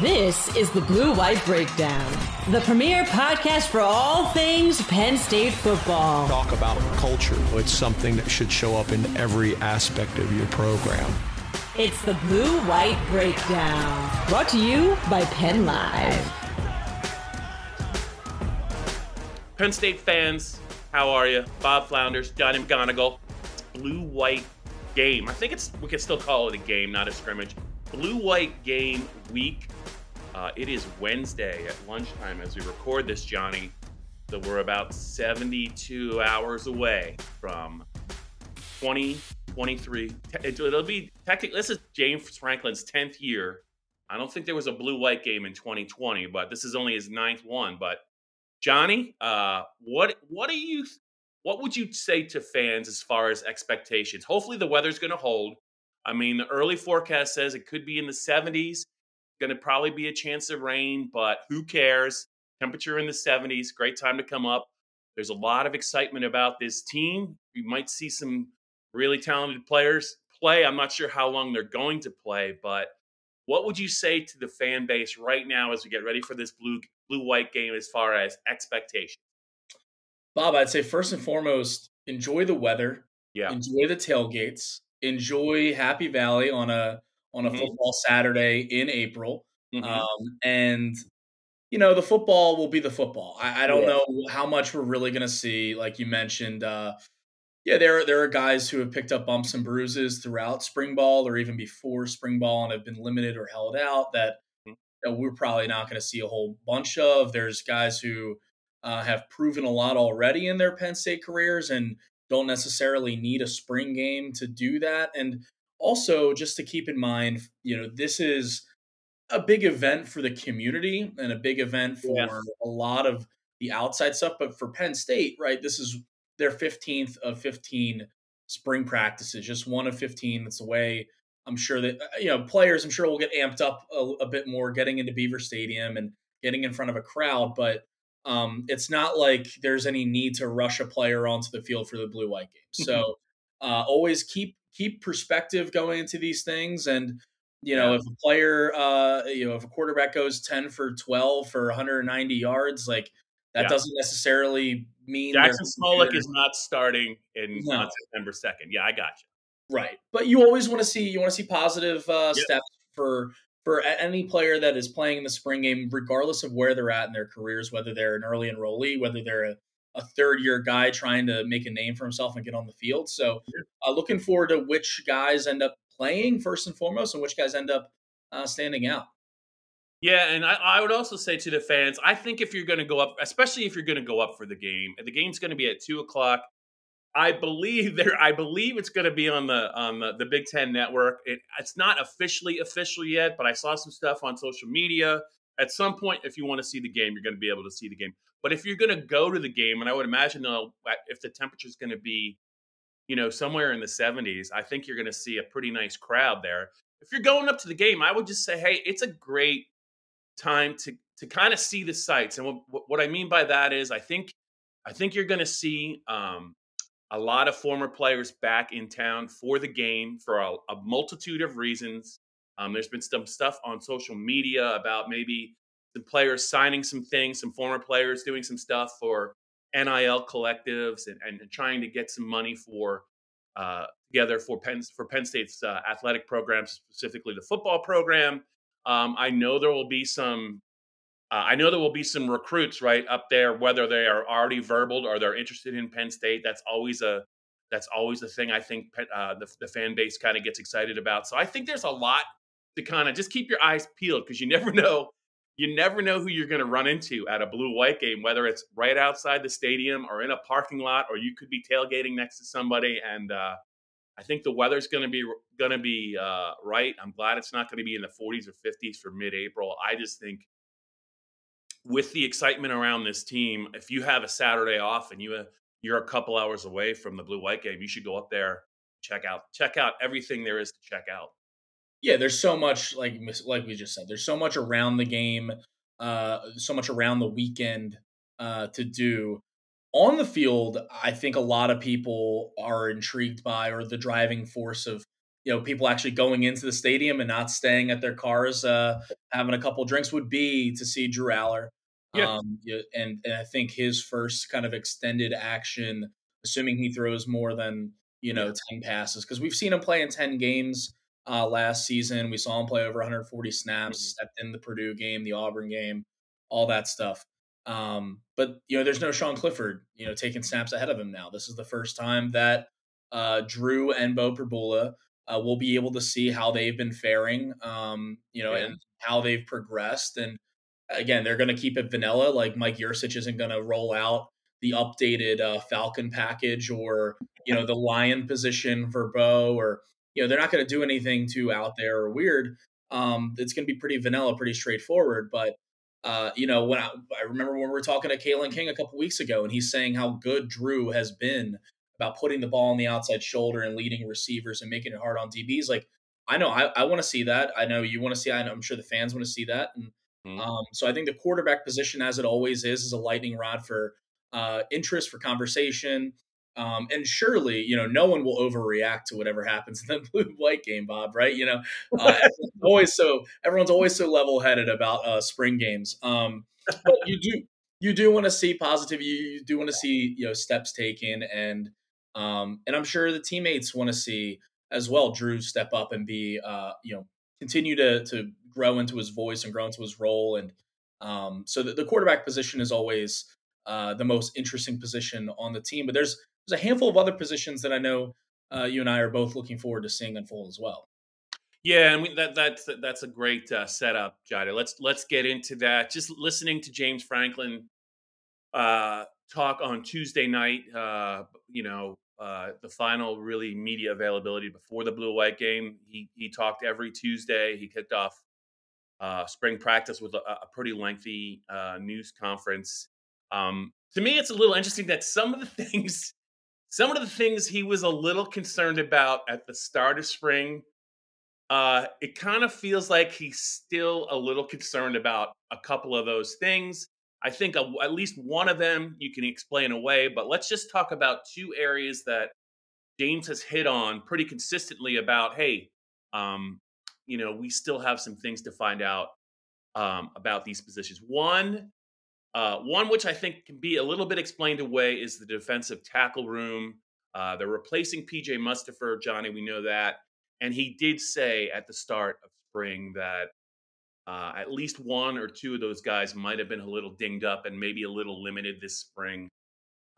This is the Blue White Breakdown, the premier podcast for all things Penn State football. Talk about culture. It's something that should show up in every aspect of your program. It's the Blue White Breakdown, brought to you by Penn Live. Penn State fans, how are you? Bob Flounders, Johnny McGonigal, Blue White game. I think it's we can still call it a game, not a scrimmage. Blue White game week. Uh, it is Wednesday at lunchtime as we record this, Johnny. So we're about 72 hours away from 2023. It'll be technically this is James Franklin's 10th year. I don't think there was a blue white game in 2020, but this is only his ninth one. But Johnny, uh, what what do you what would you say to fans as far as expectations? Hopefully the weather's going to hold. I mean, the early forecast says it could be in the 70s. Going to probably be a chance of rain, but who cares? Temperature in the 70s, great time to come up. There's a lot of excitement about this team. You might see some really talented players play. I'm not sure how long they're going to play, but what would you say to the fan base right now as we get ready for this blue blue white game as far as expectations? Bob, I'd say first and foremost, enjoy the weather. Yeah. Enjoy the tailgates. Enjoy Happy Valley on a on a mm-hmm. football Saturday in April. Mm-hmm. Um, and you know, the football will be the football. I, I don't yeah. know how much we're really gonna see. Like you mentioned, uh, yeah, there there are guys who have picked up bumps and bruises throughout spring ball or even before spring ball and have been limited or held out that you know, we're probably not going to see a whole bunch of. There's guys who uh, have proven a lot already in their Penn State careers and don't necessarily need a spring game to do that. And also, just to keep in mind, you know, this is a big event for the community and a big event for yeah. a lot of the outside stuff. But for Penn State, right, this is their 15th of 15 spring practices, just one of 15. That's the way I'm sure that, uh, you know, players, I'm sure will get amped up a, a bit more getting into Beaver Stadium and getting in front of a crowd. But um, it's not like there's any need to rush a player onto the field for the blue white game. So uh, always keep keep perspective going into these things. And you know, if a player, uh, you know, if a quarterback goes ten for twelve for 190 yards, like that yeah. doesn't necessarily mean Jaxon Smolik is not starting in no. on September second. Yeah, I got you. Right, but you always want to see you want to see positive uh, yep. steps for for any player that is playing in the spring game, regardless of where they're at in their careers, whether they're an early enrollee, whether they're a, a third year guy trying to make a name for himself and get on the field. So, uh, looking forward to which guys end up playing first and foremost, and which guys end up uh, standing out. Yeah, and I, I, would also say to the fans, I think if you're going to go up, especially if you're going to go up for the game, the game's going to be at two o'clock. I believe there. I believe it's going to be on the on the, the Big Ten Network. It, it's not officially official yet, but I saw some stuff on social media. At some point, if you want to see the game, you're going to be able to see the game. But if you're going to go to the game, and I would imagine if the temperature is going to be, you know, somewhere in the 70s, I think you're going to see a pretty nice crowd there. If you're going up to the game, I would just say, hey, it's a great time to to kind of see the sights. And what, what I mean by that is, I think I think you're going to see um, a lot of former players back in town for the game for a, a multitude of reasons. Um, there's been some stuff on social media about maybe the players signing some things, some former players doing some stuff for NIL collectives and, and trying to get some money for uh, together for Penn for Penn State's uh, athletic programs, specifically the football program. Um, I know there will be some uh, I know there will be some recruits right up there, whether they are already verbal or they're interested in Penn State. That's always a that's always the thing I think uh, the, the fan base kind of gets excited about. So I think there's a lot to kind of just keep your eyes peeled because you never know you never know who you're going to run into at a blue white game, whether it's right outside the stadium or in a parking lot, or you could be tailgating next to somebody and uh, I think the weather's going to be going to be uh, right. I'm glad it's not going to be in the 40s or 50s for mid-April. I just think with the excitement around this team, if you have a Saturday off and you uh, you're a couple hours away from the blue white game, you should go up there check out check out everything there is to check out. Yeah, there's so much like like we just said. There's so much around the game, uh, so much around the weekend uh, to do on the field, I think a lot of people are intrigued by or the driving force of you know people actually going into the stadium and not staying at their cars, uh, having a couple drinks would be to see Drew Allar. Yeah. Um, and, and I think his first kind of extended action, assuming he throws more than you know ten passes, because we've seen him play in ten games uh, last season. We saw him play over 140 snaps, mm-hmm. stepped in the Purdue game, the Auburn game, all that stuff. Um, but you know, there's no Sean Clifford, you know, taking snaps ahead of him now. This is the first time that uh, Drew and Beau Pribula uh, will be able to see how they've been faring, um, you know, yeah. and how they've progressed. And again, they're going to keep it vanilla. Like Mike Yurcich isn't going to roll out the updated uh, Falcon package or you know the Lion position for Beau, or you know they're not going to do anything too out there or weird. Um, it's going to be pretty vanilla, pretty straightforward. But uh, you know, when I, I, remember when we were talking to Kalen King a couple weeks ago, and he's saying how good Drew has been about putting the ball on the outside shoulder and leading receivers and making it hard on DBs. Like, I know I, I want to see that. I know you want to see. I am sure the fans want to see that. And mm-hmm. um, so I think the quarterback position, as it always is, is a lightning rod for uh, interest, for conversation. Um, and surely, you know, no one will overreact to whatever happens in the blue white game, Bob. Right? You know, uh, always so everyone's always so level headed about uh, spring games. Um, but you do you do want to see positive. You, you do want to see you know steps taken, and um, and I'm sure the teammates want to see as well. Drew step up and be uh, you know continue to to grow into his voice and grow into his role, and um, so the, the quarterback position is always uh, the most interesting position on the team. But there's there's a handful of other positions that I know uh, you and I are both looking forward to seeing unfold as well. Yeah, and we, that that's that's a great uh, setup, Jada. Let's let's get into that. Just listening to James Franklin uh, talk on Tuesday night, uh, you know, uh, the final really media availability before the blue white game. He he talked every Tuesday. He kicked off uh, spring practice with a, a pretty lengthy uh, news conference. Um, to me, it's a little interesting that some of the things some of the things he was a little concerned about at the start of spring, uh, it kind of feels like he's still a little concerned about a couple of those things. I think a, at least one of them you can explain away, but let's just talk about two areas that James has hit on pretty consistently about hey, um, you know, we still have some things to find out um, about these positions. One uh, one which I think can be a little bit explained away is the defensive tackle room. Uh, they're replacing PJ Mustipher, Johnny. We know that, and he did say at the start of spring that uh, at least one or two of those guys might have been a little dinged up and maybe a little limited this spring.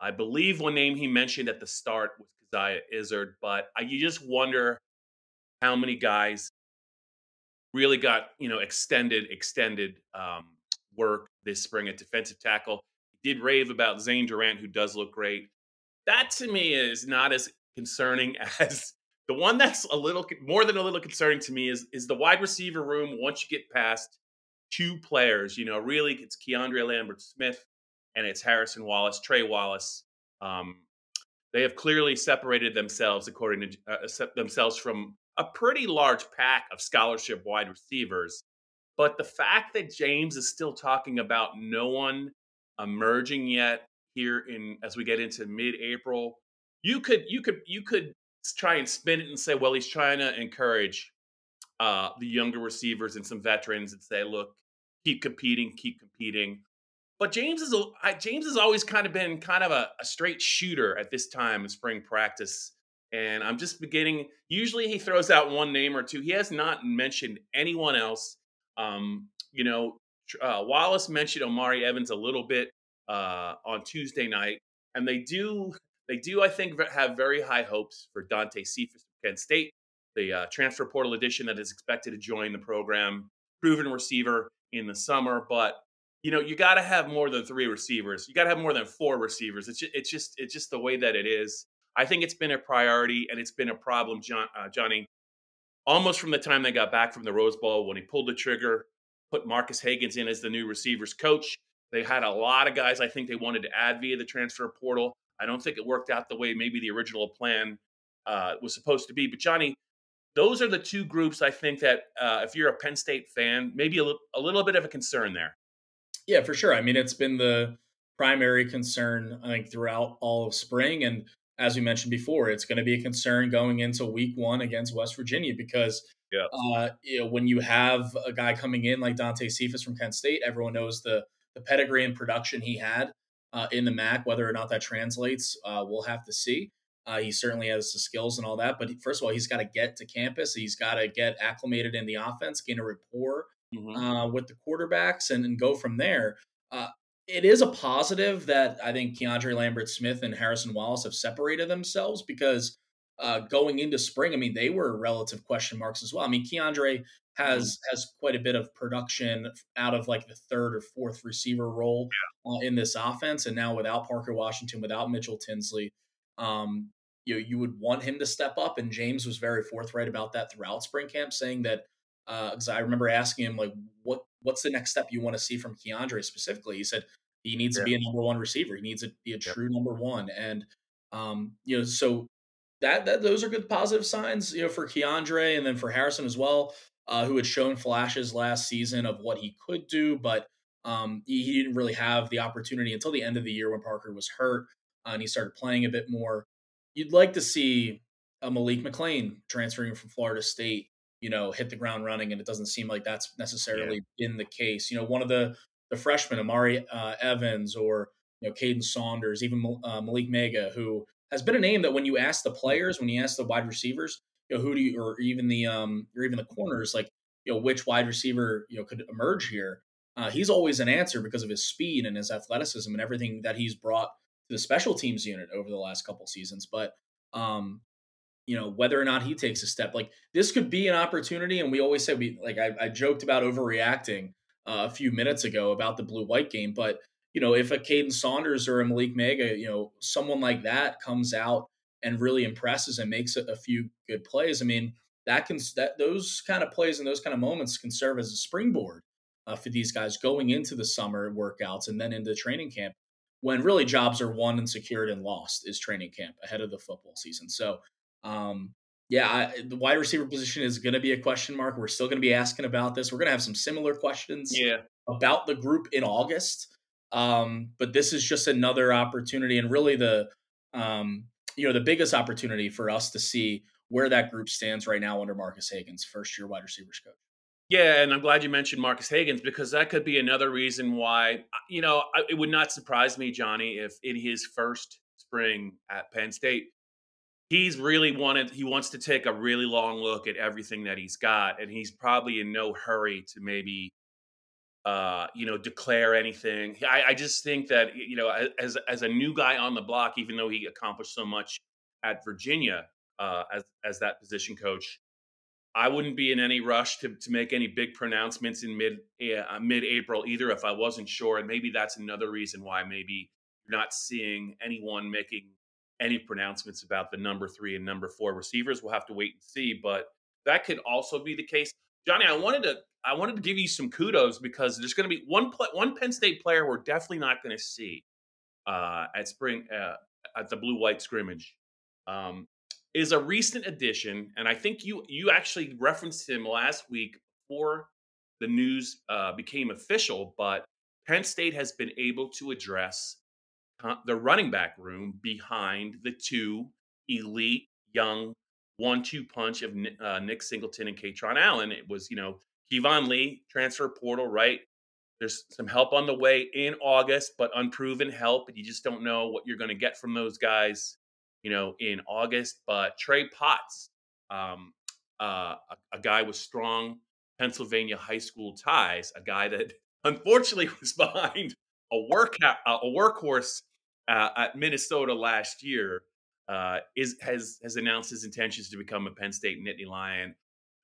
I believe one name he mentioned at the start was Coziah Izzard, but I, you just wonder how many guys really got you know extended extended um, work this spring at defensive tackle. He did rave about Zane Durant, who does look great. That to me is not as concerning as the one that's a little more than a little concerning to me is is the wide receiver room once you get past two players. You know, really it's Keandre Lambert Smith and it's Harrison Wallace, Trey Wallace. Um, they have clearly separated themselves according to uh, themselves from a pretty large pack of scholarship wide receivers but the fact that James is still talking about no one emerging yet here in as we get into mid-April, you could you could you could try and spin it and say, well, he's trying to encourage uh, the younger receivers and some veterans and say, look, keep competing, keep competing. But James is a James has always kind of been kind of a, a straight shooter at this time in spring practice. And I'm just beginning. Usually he throws out one name or two. He has not mentioned anyone else. Um, you know, uh, Wallace mentioned Omari Evans a little bit uh, on Tuesday night, and they do they do I think have very high hopes for Dante Cephas from Kent State, the uh, transfer portal addition that is expected to join the program, proven receiver in the summer, but you know you got to have more than three receivers. You got to have more than four receivers. It's just, it's just it's just the way that it is. I think it's been a priority and it's been a problem, John, uh, Johnny, almost from the time they got back from the Rose Bowl when he pulled the trigger, put Marques Hagans in as the new receivers coach. They had a lot of guys I think they wanted to add via the transfer portal. I don't think it worked out the way maybe the original plan uh, was supposed to be. But Johnny, those are the two groups I think that uh, if you're a Penn State fan, maybe a, l- a little bit of a concern there. Yeah, for sure. I mean, it's been the primary concern I think throughout all of spring, and as we mentioned before, it's going to be a concern going into Week One against West Virginia because yeah. uh, you know, when you have a guy coming in like Dante Cephas from Kent State, everyone knows the the pedigree and production he had uh, in the MAC. Whether or not that translates, uh, we'll have to see. Uh, he certainly has the skills and all that. But first of all, he's got to get to campus. He's got to get acclimated in the offense, gain a rapport mm-hmm. uh, with the quarterbacks, and, and, go from there. Uh, it is a positive that I think Keandre Lambert Smith and Harrison Wallace have separated themselves because uh, going into spring, I mean, they were relative question marks as well. I mean, Keandre has mm-hmm. has quite a bit of production out of like the third or fourth receiver role yeah. uh, in this offense, and now without Parker Washington, without Mitchell Tinsley, um, you know, you would want him to step up. And James was very forthright about that throughout spring camp, saying that because uh, I remember asking him like, what what's the next step you want to see from Keandre specifically? He said he needs yeah. to be a number one receiver. He needs to be a true yeah. number one. And um, you know, so that that those are good positive signs, you know, for Keandre and then for Harrison as well, uh, who had shown flashes last season of what he could do, but um, he, he, didn't really have the opportunity until the end of the year when Parker was hurt uh, and he started playing a bit more you'd like to see a Malik McClain transferring from Florida State, you know, hit the ground running, and it doesn't seem like that's necessarily yeah. been the case. You know, one of the the freshmen, Amari uh, Evans, or you know, Kaden Saunders, even uh, Malick Meiga, who has been a name that when you ask the players, when you ask the wide receivers, you know, who do you, or even the um, or even the corners, like you know, which wide receiver you know could emerge here. Uh, he's always an answer because of his speed and his athleticism and everything that he's brought to the special teams unit over the last couple seasons. But um, you know whether or not he takes a step like this could be an opportunity and we always say we like i, I joked about overreacting uh, a few minutes ago about the blue white game but you know if a Kaden Saunders or a Malick Meiga, you know someone like that comes out and really impresses and makes a, a few good plays i mean that can that those kind of plays and those kind of moments can serve as a springboard uh, for these guys going into the summer workouts and then into training camp when really jobs are won and secured and lost is training camp ahead of the football season. So, um, yeah, I, the wide receiver position is going to be a question mark. We're still going to be asking about this. We're going to have some similar questions yeah. about the group in August. Um, but this is just another opportunity, and really the um, you know the biggest opportunity for us to see where that group stands right now under Marques Hagans, first year wide receivers coach. Yeah, and I'm glad you mentioned Marques Hagans because that could be another reason why, you know, it would not surprise me, Johnny, if in his first spring at Penn State, he's really wanted, he wants to take a really long look at everything that he's got. And he's probably in no hurry to maybe, uh, you know, declare anything. I, I just think that, you know, as, as a new guy on the block, even though he accomplished so much at Virginia uh, as, as that position coach, I wouldn't be in any rush to, to make any big pronouncements in mid uh, mid April either if I wasn't sure. And maybe that's another reason why maybe you're not seeing anyone making any pronouncements about the number three and number four receivers. We'll have to wait and see, but that could also be the case. Johnny, I wanted to I wanted to give you some kudos because there's going to be one one Penn State player we're definitely not going to see uh, at spring uh, at the blue white scrimmage. Um, is a recent addition, and I think you you actually referenced him last week before the news uh, became official. But Penn State has been able to address the running back room behind the two elite young one-two punch of uh, Nick Singleton and Kaytron Allen. It was you know Keyvone Lee transfer portal right. There's some help on the way in August, but unproven help, and you just don't know what you're going to get from those guys you know, in August. But Trey Potts, um, uh, a, a, guy with strong Pennsylvania high school ties, a guy that unfortunately was behind a work a workhorse uh, at Minnesota last year, uh, is has has announced his intentions to become a Penn State Nittany Lion.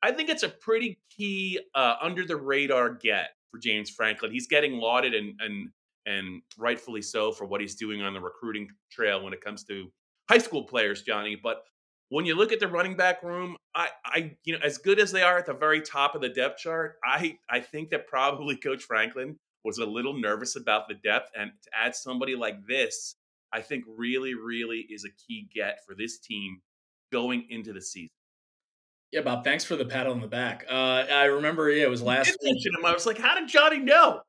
I think it's a pretty key uh, under the radar get for James Franklin. He's getting lauded and and and rightfully so for what he's doing on the recruiting trail when it comes to high school players, Johnny. But when you look at the running back room, I, I, you know, as good as they are at the very top of the depth chart, I, I think that probably Coach Franklin was a little nervous about the depth, and to add somebody like this, I think really, really is a key get for this team going into the season. Yeah, Bob. Thanks for the pat on the back. Uh, I remember, yeah, it was last. week. I was like, "How did Johnny know?"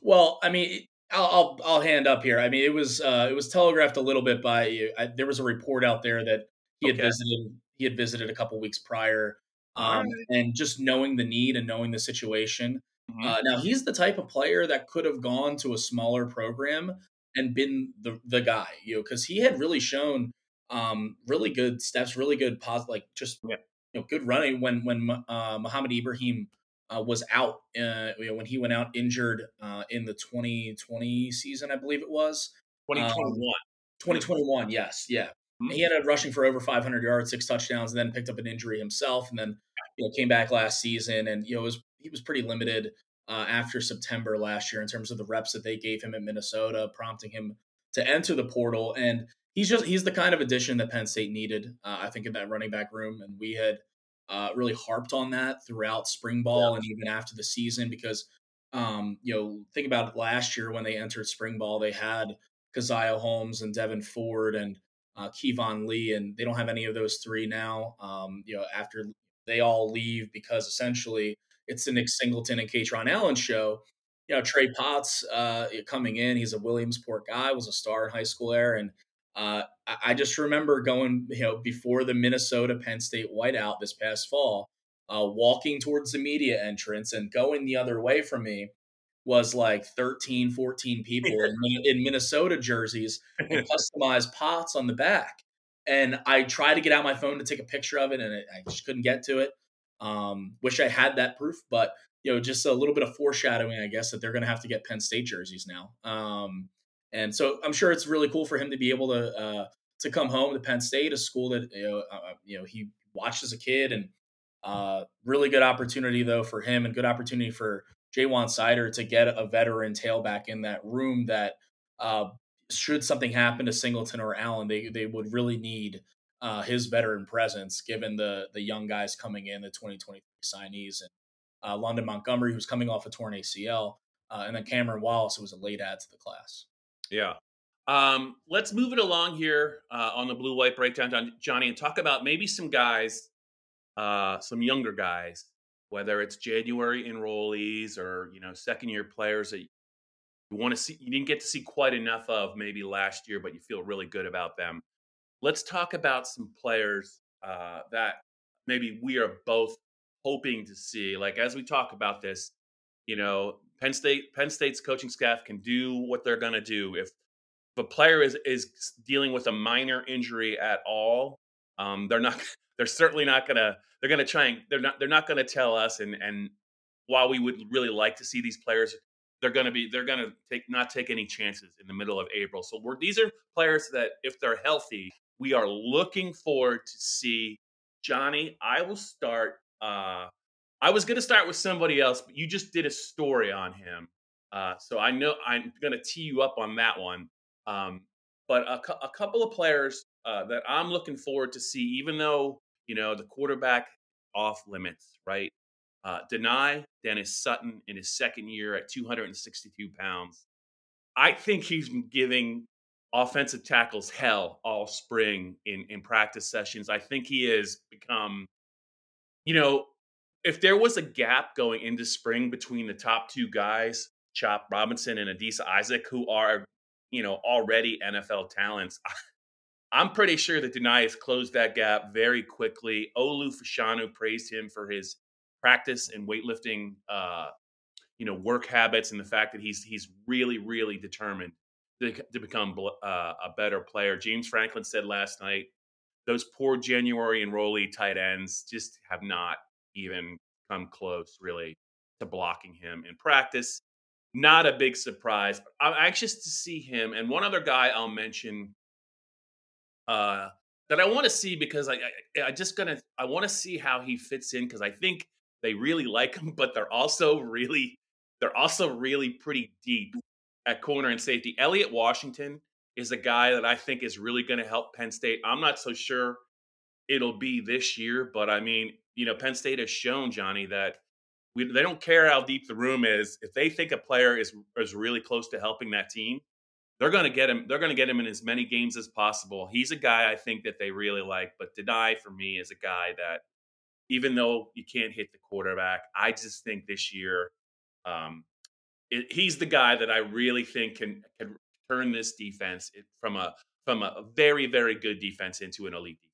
Well, I mean, I'll, I'll, I'll hand up here. I mean, it was uh, it was telegraphed a little bit by. I, there was a report out there that he had visited. He had visited a couple weeks prior, um, right. and just knowing the need and knowing the situation. Mm-hmm. Uh, now he's the type of player that could have gone to a smaller program and been the the guy, you know, because he had really shown um, really good steps, really good positive, like just yeah. you know, good running when when uh, Mohamed Ibrahim uh, was out uh, you know, when he went out injured uh, in the 2020 season, I believe it was 2021. Um, 2021, yes, yeah. Mm-hmm. He ended up rushing for over 500 yards, six touchdowns, and then picked up an injury himself, and then you know came back last season, and you know was he was pretty limited uh, after September last year in terms of the reps that they gave him at Minnesota, prompting him to enter the portal. And he's just he's the kind of addition that Penn State needed, uh, I think, in that running back room, and we had uh, really harped on that throughout spring ball yeah. and even after the season because um, you know think about it last year when they entered spring ball they had Caziah Holmes and Devyn Ford and uh, Keyvone Lee and they don't have any of those three now um, you know after they all leave because essentially it's the Nick Singleton and Kaytron Allen show you know Trey Potts uh, coming in he's a Williamsport guy was a star in high school there and uh, I just remember going, you know, before the Minnesota Penn State whiteout this past fall, uh, walking towards the media entrance and going the other way from me was like 13, 14 people in, in Minnesota jerseys and customized Potts on the back. And I tried to get out my phone to take a picture of it and it, I just couldn't get to it. Um, wish I had that proof, but you know, just a little bit of foreshadowing, I guess, that they're going to have to get Penn State jerseys now. Um, and so I'm sure it's really cool for him to be able to uh, to come home to Penn State, a school that you know, uh, uh, you know he watched as a kid, and uh, really good opportunity though for him, and good opportunity for Ja'Juan Seider to get a veteran tailback in that room. That uh, should something happen to Singleton or Allen, they they would really need uh, his veteran presence, given the the young guys coming in, the 2023 signees, and uh, London Montgomery, who's coming off a torn ACL, and then Cameron Wallace, who was a late add to the class. Yeah. Um, let's move it along here uh, on the blue white breakdown, Johnny, and talk about maybe some guys, uh, some younger guys, whether it's January enrollees or you know second year players that you want to see, you didn't get to see quite enough of maybe last year, but you feel really good about them. Let's talk about some players uh, that maybe we are both hoping to see. Like as we talk about this, you know, Penn State Penn State's coaching staff can do what they're going to do. If, if a player is is dealing with a minor injury at all, um, they're not. They're certainly not going to. They're going to try and they're not. They're not going to tell us. And and while we would really like to see these players, they're to be. They're to take not take any chances in the middle of April. So we're these are players that if they're healthy, we are looking forward to see. Johnny, I will start. Uh, I was going to start with somebody else, but you just did a story on him. Uh, so I know I'm going to tee you up on that one. Um, but a, a, couple of players uh, that I'm looking forward to see, even though, you know, the quarterback off limits, right? Uh, Dani Dennis Sutton in his second year at 262 pounds. I think he's giving offensive tackles hell all spring in, in practice sessions. I think he has become, you know, if there was a gap going into spring between the top two guys, Chop Robinson and Adisa Isaac, who are, you know, already NFL talents, I'm pretty sure that Dani has closed that gap very quickly. Olu Fashanu praised him for his practice and weightlifting, uh, you know, work habits and the fact that he's he's really really determined to, become uh, a better player. James Franklin said last night, those poor January enrollee tight ends just have not even come close, really, to blocking him in practice. Not a big surprise. I'm anxious to see him. And one other guy I'll mention uh, that I want to see because I, I, I just gonna I want to see how he fits in because I think they really like him, but they're also really they're also really pretty deep at corner and safety. Elliot Washington is a guy that I think is really going to help Penn State. I'm not so sure it'll be this year, but I mean, you know, Penn State has shown Johnny that we, they don't care how deep the room is. If they think a player is is really close to helping that team, they're going to get him. They're going to get him in as many games as possible. He's a guy I think that they really like. But Dani for me is a guy that, even though you can't hit the quarterback, I just think this year, um, it, he's the guy that I really think can can turn this defense from a from a very very good defense into an elite defense.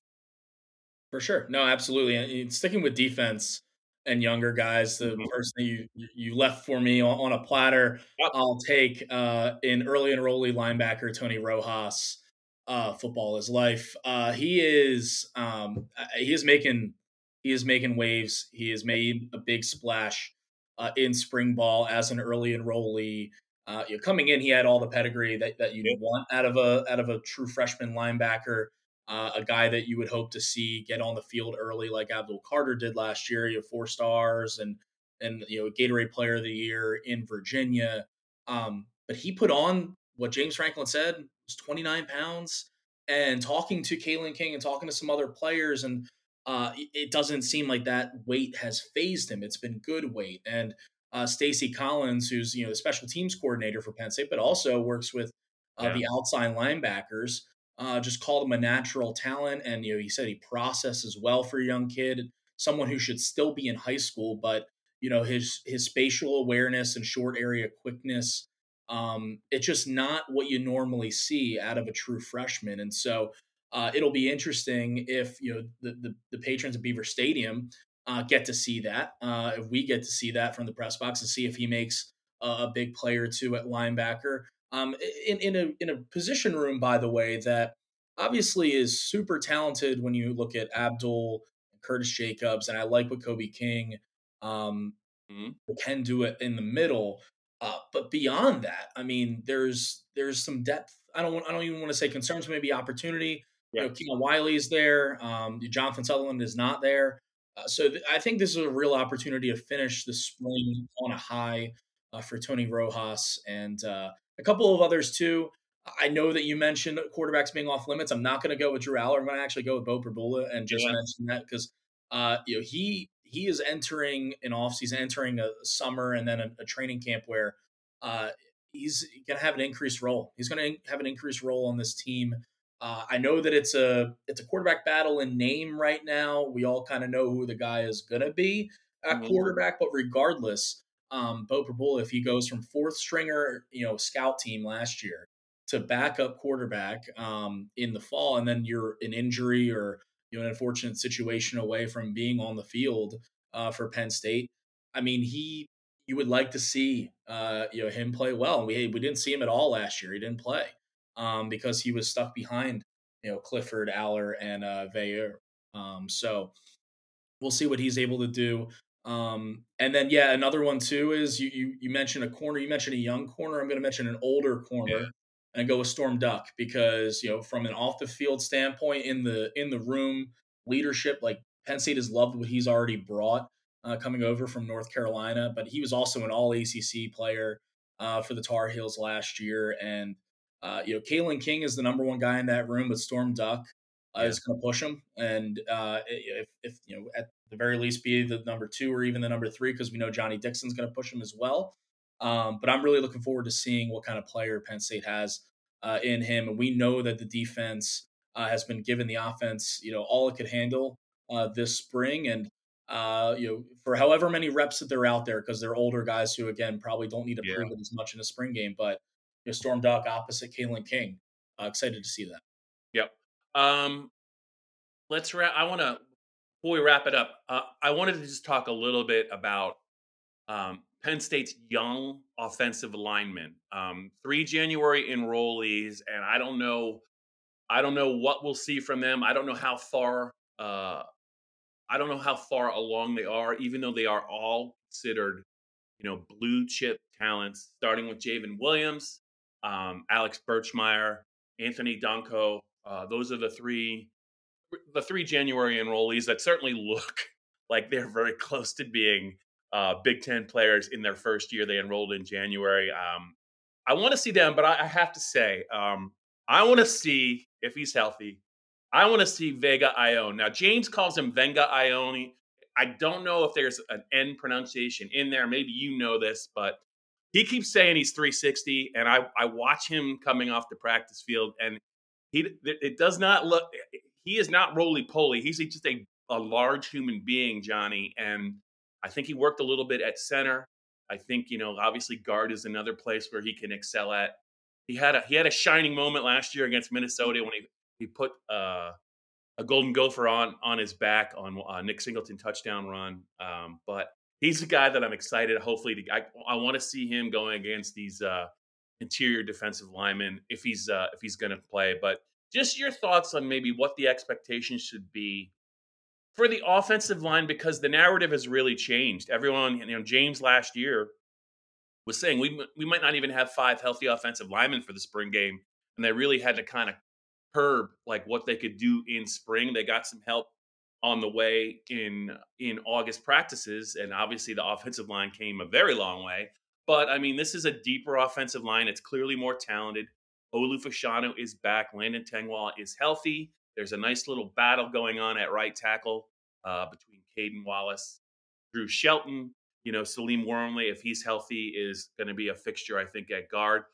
For sure, no, absolutely. And sticking with defense, and younger guys. The mm-hmm. person you you left for me on, a platter, yep. I'll take uh, in early enrollee linebacker Tony Rojas. Uh, football is life. Uh, he is um, he is making he is making waves. He has made a big splash uh, in spring ball as an early enrollee. Uh, you know, coming in, he had all the pedigree that, that you yep. want out of a out of a true freshman linebacker uh, a guy that you would hope to see get on the field early, like Abdul Carter did last year. You have four stars and and you know Gatorade Player of the Year in Virginia. Um, but he put on what James Franklin said was 29 pounds. And talking to Kalen King and talking to some other players, and uh, it doesn't seem like that weight has phased him. It's been good weight. And uh, Stacy Collins, who's you know the special teams coordinator for Penn State, but also works with uh, yeah. the outside linebackers uh, just called him a natural talent. And, you know, he said he processes well for a young kid, someone who should still be in high school, but, you know, his, his spatial awareness and short area quickness, um, it's just not what you normally see out of a true freshman. And so uh, it'll be interesting if, you know, the, the, the patrons of Beaver Stadium uh, get to see that. Uh, if we get to see that from the press box and see if he makes a, a big play or two at linebacker um, in, in a in a position room, by the way, that obviously is super talented when you look at Abdul and Curtis Jacobs, and I like what Kobe King um, mm-hmm. can do it in the middle. Uh, but beyond that, I mean, there's there's some depth. I don't want, I don't even want to say concerns, maybe opportunity. Yeah. You know, Keon Wiley's there. Um, Jonathan Sutherland is not there. Uh, so th- I think this is a real opportunity to finish the spring on a high uh, for Tony Rojas and uh, a couple of others too. I know that you mentioned quarterbacks being off limits. I'm not going to go with Drew Allar. I'm going to actually go with Beau Pribula and just yeah. mention that because uh, you know he he is entering an offseason, entering a summer and then a, a training camp where uh, he's going to have an increased role. He's going to have an increased role on this team. Uh, I know that it's a it's a quarterback battle in name right now. We all kind of know who the guy is going to be at mm-hmm. quarterback, but regardless, um, Beau Pribula, if he goes from fourth stringer, you know, scout team last year to backup quarterback um, in the fall, and then you're an injury or you know an unfortunate situation away from being on the field uh, for Penn State. I mean, he you would like to see uh, you know him play well. We we didn't see him at all last year. He didn't play um, because he was stuck behind you know Clifford, Allar, and uh, Veilleux. Um, so we'll see what he's able to do. Um, and then yeah, another one too is you you you mentioned a corner. You mentioned a young corner. I'm going to mention an older corner. Yeah. And go with Storm Duck because you know from an off the field standpoint in the in the room leadership like Penn State has loved what he's already brought uh, coming over from North Carolina, but he was also an All ACC player uh, for the Tar Heels last year, and uh, you know Kalen King is the number one guy in that room, but Storm Duck uh, yeah. is going to push him, and uh, if, if you know at the very least be the number two or even the number three because we know Johnny Dixon's going to push him as well. Um, but I'm really looking forward to seeing what kind of player Penn State has uh, in him, and we know that the defense uh, has been given the offense, you know, all it could handle uh, this spring, and uh, you know, for however many reps that they're out there, because they're older guys who again probably don't need to yeah. prove it as much in a spring game. But know, Storm Duck opposite Kalen King, uh, excited to see that. Yep. Um, let's wrap. I want to before we wrap it up. Uh, I wanted to just talk a little bit about um, Penn State's young offensive linemen. Um, three January enrollees, and I don't know. I don't know what we'll see from them. I don't know how far. Uh, I don't know how far along they are, even though they are all considered, you know, blue chip talents. Starting with J'ven Williams, um, Alex Birchmeier, Anthony Donkoh. Uh, those are the three the three January enrollees that certainly look like they're very close to being uh, Big Ten players in their first year. They enrolled in January. Um, I want to see them, but I, I have to say, um, I want to see if he's healthy. I want to see Vega Ioane. Now, James calls him Venga Ioane. I don't know if there's an N pronunciation in there. Maybe you know this, but he keeps saying he's 360, and I, I watch him coming off the practice field, and he it does not look. He is not roly poly. He's just a, a large human being, Johnny, and I think he worked a little bit at center. I think you know, obviously, guard is another place where he can excel at. He had a he had a shining moment last year against Minnesota when he he put uh, a golden gopher on on his back on uh, Nick Singleton touchdown run. Um, but he's a guy that I'm excited. Hopefully, to, I I want to see him going against these uh, interior defensive linemen if he's uh, if he's going to play. But just your thoughts on maybe what the expectations should be for the offensive line because the narrative has really changed. Everyone, you know, James last year was saying we we might not even have five healthy offensive linemen for the spring game, and they really had to kind of curb like what they could do in spring. They got some help on the way in in August practices, and obviously the offensive line came a very long way. But I mean, this is a deeper offensive line. It's clearly more talented. Olu Fashanu is back. Landon Tengwall is healthy. There's a nice little battle going on at right tackle uh, between Caedan Wallace, Drew Shelton. You know, Salim Wormley, if he's healthy, is going to be a fixture, I think, at guard.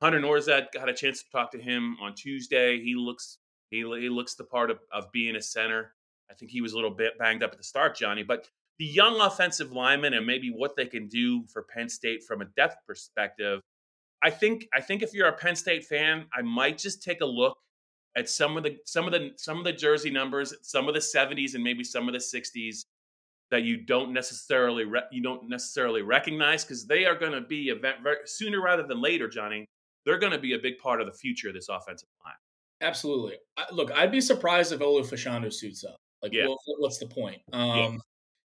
Hunter Nourzad got a chance to talk to him on Tuesday. He looks he, he looks the part of, of being a center. I think he was a little bit banged up at the start, Johnny. But the young offensive linemen and maybe what they can do for Penn State from a depth perspective, I think I think if you're a Penn State fan, I might just take a look at some of the some of the some of the jersey numbers, some of the 70s and maybe some of the 60s that you don't necessarily re- you don't necessarily recognize because they are going to be event sooner rather than later, Johnny. They're going to be a big part of the future of this offensive line. Absolutely. Look, I'd be surprised if Olu Fashanu suits up. Like, yeah. what, what's the point? Um, yeah.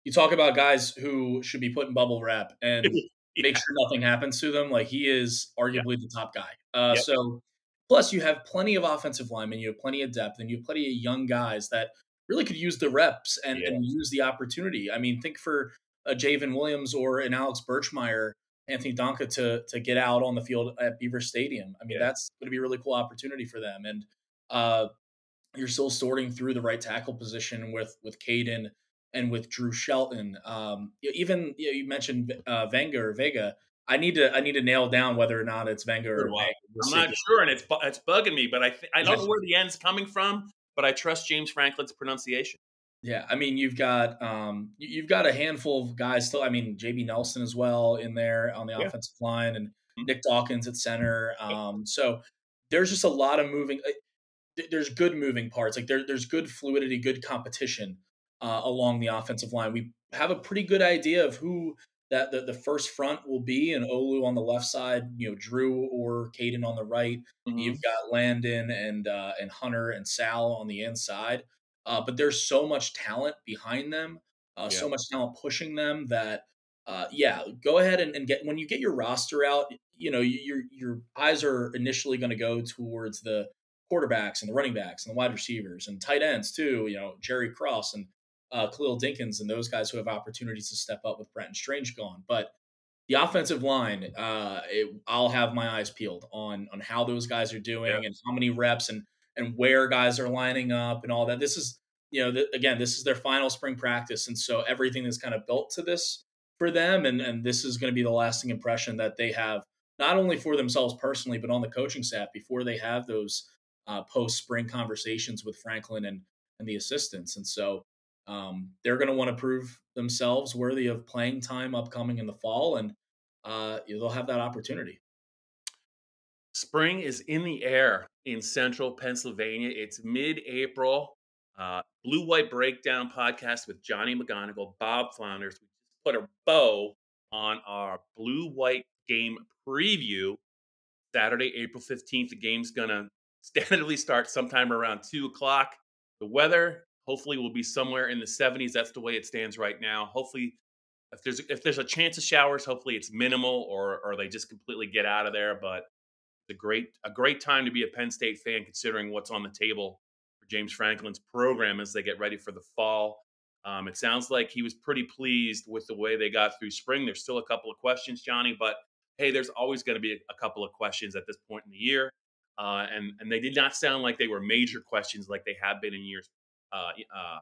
You talk about guys who should be put in bubble wrap and yeah. make sure nothing happens to them. Like, he is arguably the top guy. Uh, yep. So Plus, you have plenty of offensive linemen, you have plenty of depth, and you have plenty of young guys that really could use the reps and, and use the opportunity. I mean, think for a J'ven Williams or an Alex Birchmeier, Anthony Donkoh to to get out on the field at Beaver Stadium. I mean, yeah. that's going to be a really cool opportunity for them. And uh, you're still sorting through the right tackle position with with Caedan and with Drew Shelton. Um, even you, know, you mentioned uh, Venga or Vega. I need to I need to nail down whether or not it's Wenger or Vega. I'm not sure, and it's it's bugging me, but I th- I don't know where the end's coming from, but I trust James Franklin's pronunciation. Yeah, I mean you've got um you've got a handful of guys still. I mean JB Nelson as well in there on the yeah. offensive line, and mm-hmm. Nick Dawkins at center. Um, so there's just a lot of moving. There's good moving parts. Like there, there's good fluidity, good competition uh, along the offensive line. We have a pretty good idea of who that the, the first front will be and Olu on the left side, you know, Drew or Caedan on the right. Mm-hmm. You've got Landon and uh, and Hunter and Sal on the inside. Uh, but there's so much talent behind them, uh, yeah. so much talent pushing them that uh, yeah, go ahead and, and, get when you get your roster out, you know, your your eyes are initially going to go towards the quarterbacks and the running backs and the wide receivers and tight ends too. You know, Jerry Cross and uh, Khalil Dinkins and those guys who have opportunities to step up with Brenton Strange gone. But the offensive line, uh, it, I'll have my eyes peeled on on how those guys are doing yeah. and how many reps and and where guys are lining up and all that. This is you know th- again this is their final spring practice, and so everything is kind of built to this for them, and and this is going to be the lasting impression that they have not only for themselves personally, but on the coaching staff before they have those uh, post spring conversations with Franklin and and the assistants. And so um, they're going to want to prove themselves worthy of playing time upcoming in the fall, and uh, they'll have that opportunity. Spring is in the air in central Pennsylvania. It's mid April. Uh, Blue White Breakdown podcast with Johnny McGonigal, Bob Flounders. We put a bow on our Blue White game preview. Saturday, April 15th. The game's going to tentatively start sometime around 2 o'clock. The weather Hopefully, we'll be somewhere in the 70s. That's the way it stands right now. Hopefully, if there's if there's a chance of showers, hopefully it's minimal, or or they just completely get out of there. But it's a great a great time to be a Penn State fan, considering what's on the table for James Franklin's program as they get ready for the fall. Um, it sounds like he was pretty pleased with the way they got through spring. There's still a couple of questions, Johnny, but hey, there's always going to be a couple of questions at this point in the year. Uh, and and they did not sound like they were major questions like they have been in years uh, uh,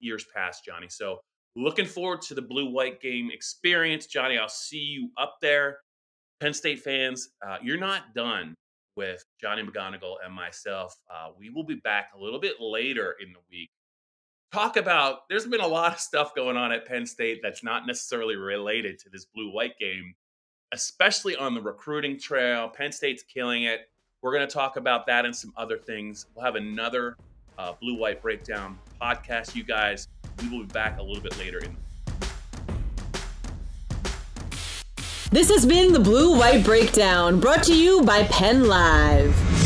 years past, Johnny. So looking forward to the blue white game experience, Johnny. I'll see you up there. Penn State fans, uh, you're not done with Johnny McGonigal and myself. Uh, we will be back a little bit later in the week. Talk about there's been a lot of stuff going on at Penn State that's not necessarily related to this blue white game, especially on the recruiting trail. Penn State's killing it. We're going to talk about that and some other things. We'll have another uh, blue white breakdown podcast, you guys. We will be back a little bit later in this has been the Blue White Breakdown, brought to you by PennLive.